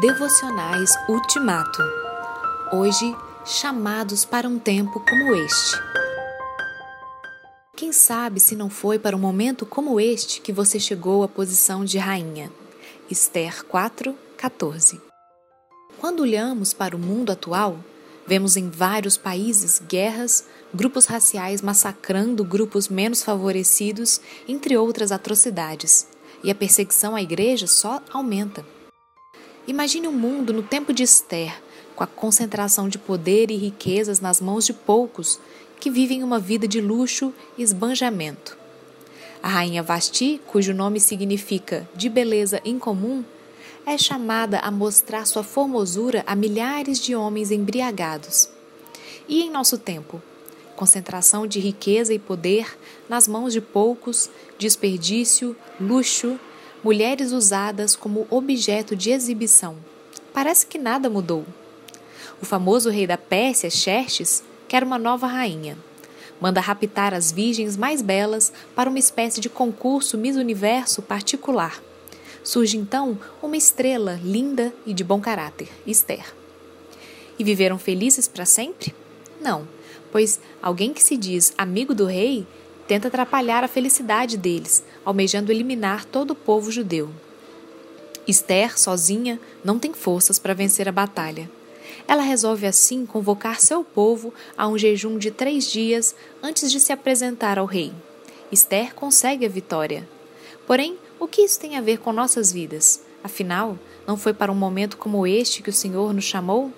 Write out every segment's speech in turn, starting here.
Devocionais Ultimato. Hoje, chamados para um tempo como este. Quem sabe se não foi para um momento como este que você chegou à posição de rainha? Esther 4, 14. Quando olhamos para o mundo atual, vemos em vários países guerras, grupos raciais massacrando grupos menos favorecidos, entre outras atrocidades, e a perseguição à igreja só aumenta. Imagine um mundo no tempo de Esther, com a concentração de poder e riquezas nas mãos de poucos que vivem uma vida de luxo e esbanjamento. A rainha Vasti, cujo nome significa de beleza incomum, é chamada a mostrar sua formosura a milhares de homens embriagados. E em nosso tempo? Concentração de riqueza e poder nas mãos de poucos, desperdício, luxo, mulheres usadas como objeto de exibição. Parece que nada mudou. O famoso rei da Pérsia, Xerxes, quer uma nova rainha. Manda raptar as virgens mais belas para uma espécie de concurso Miss Universo particular. Surge então uma estrela linda e de bom caráter, Esther. E viveram felizes para sempre? Não, pois alguém que se diz amigo do rei tenta atrapalhar a felicidade deles, almejando eliminar todo o povo judeu. Esther, sozinha, não tem forças para vencer a batalha. Ela resolve assim convocar seu povo a um jejum de três dias antes de se apresentar ao rei. Esther consegue a vitória. Porém, o que isso tem a ver com nossas vidas? Afinal, não foi para um momento como este que o Senhor nos chamou?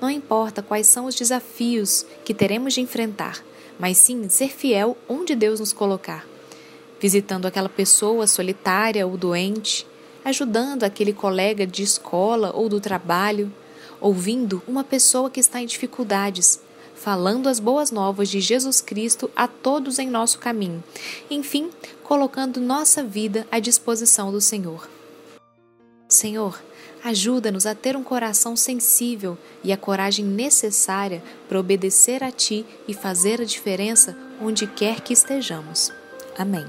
Não importa quais são os desafios que teremos de enfrentar, mas sim ser fiel onde Deus nos colocar. Visitando aquela pessoa solitária ou doente, ajudando aquele colega de escola ou do trabalho, ouvindo uma pessoa que está em dificuldades, falando as boas novas de Jesus Cristo a todos em nosso caminho, enfim, colocando nossa vida à disposição do Senhor. Senhor, Ajuda-nos a ter um coração sensível e a coragem necessária para obedecer a Ti e fazer a diferença onde quer que estejamos. Amém.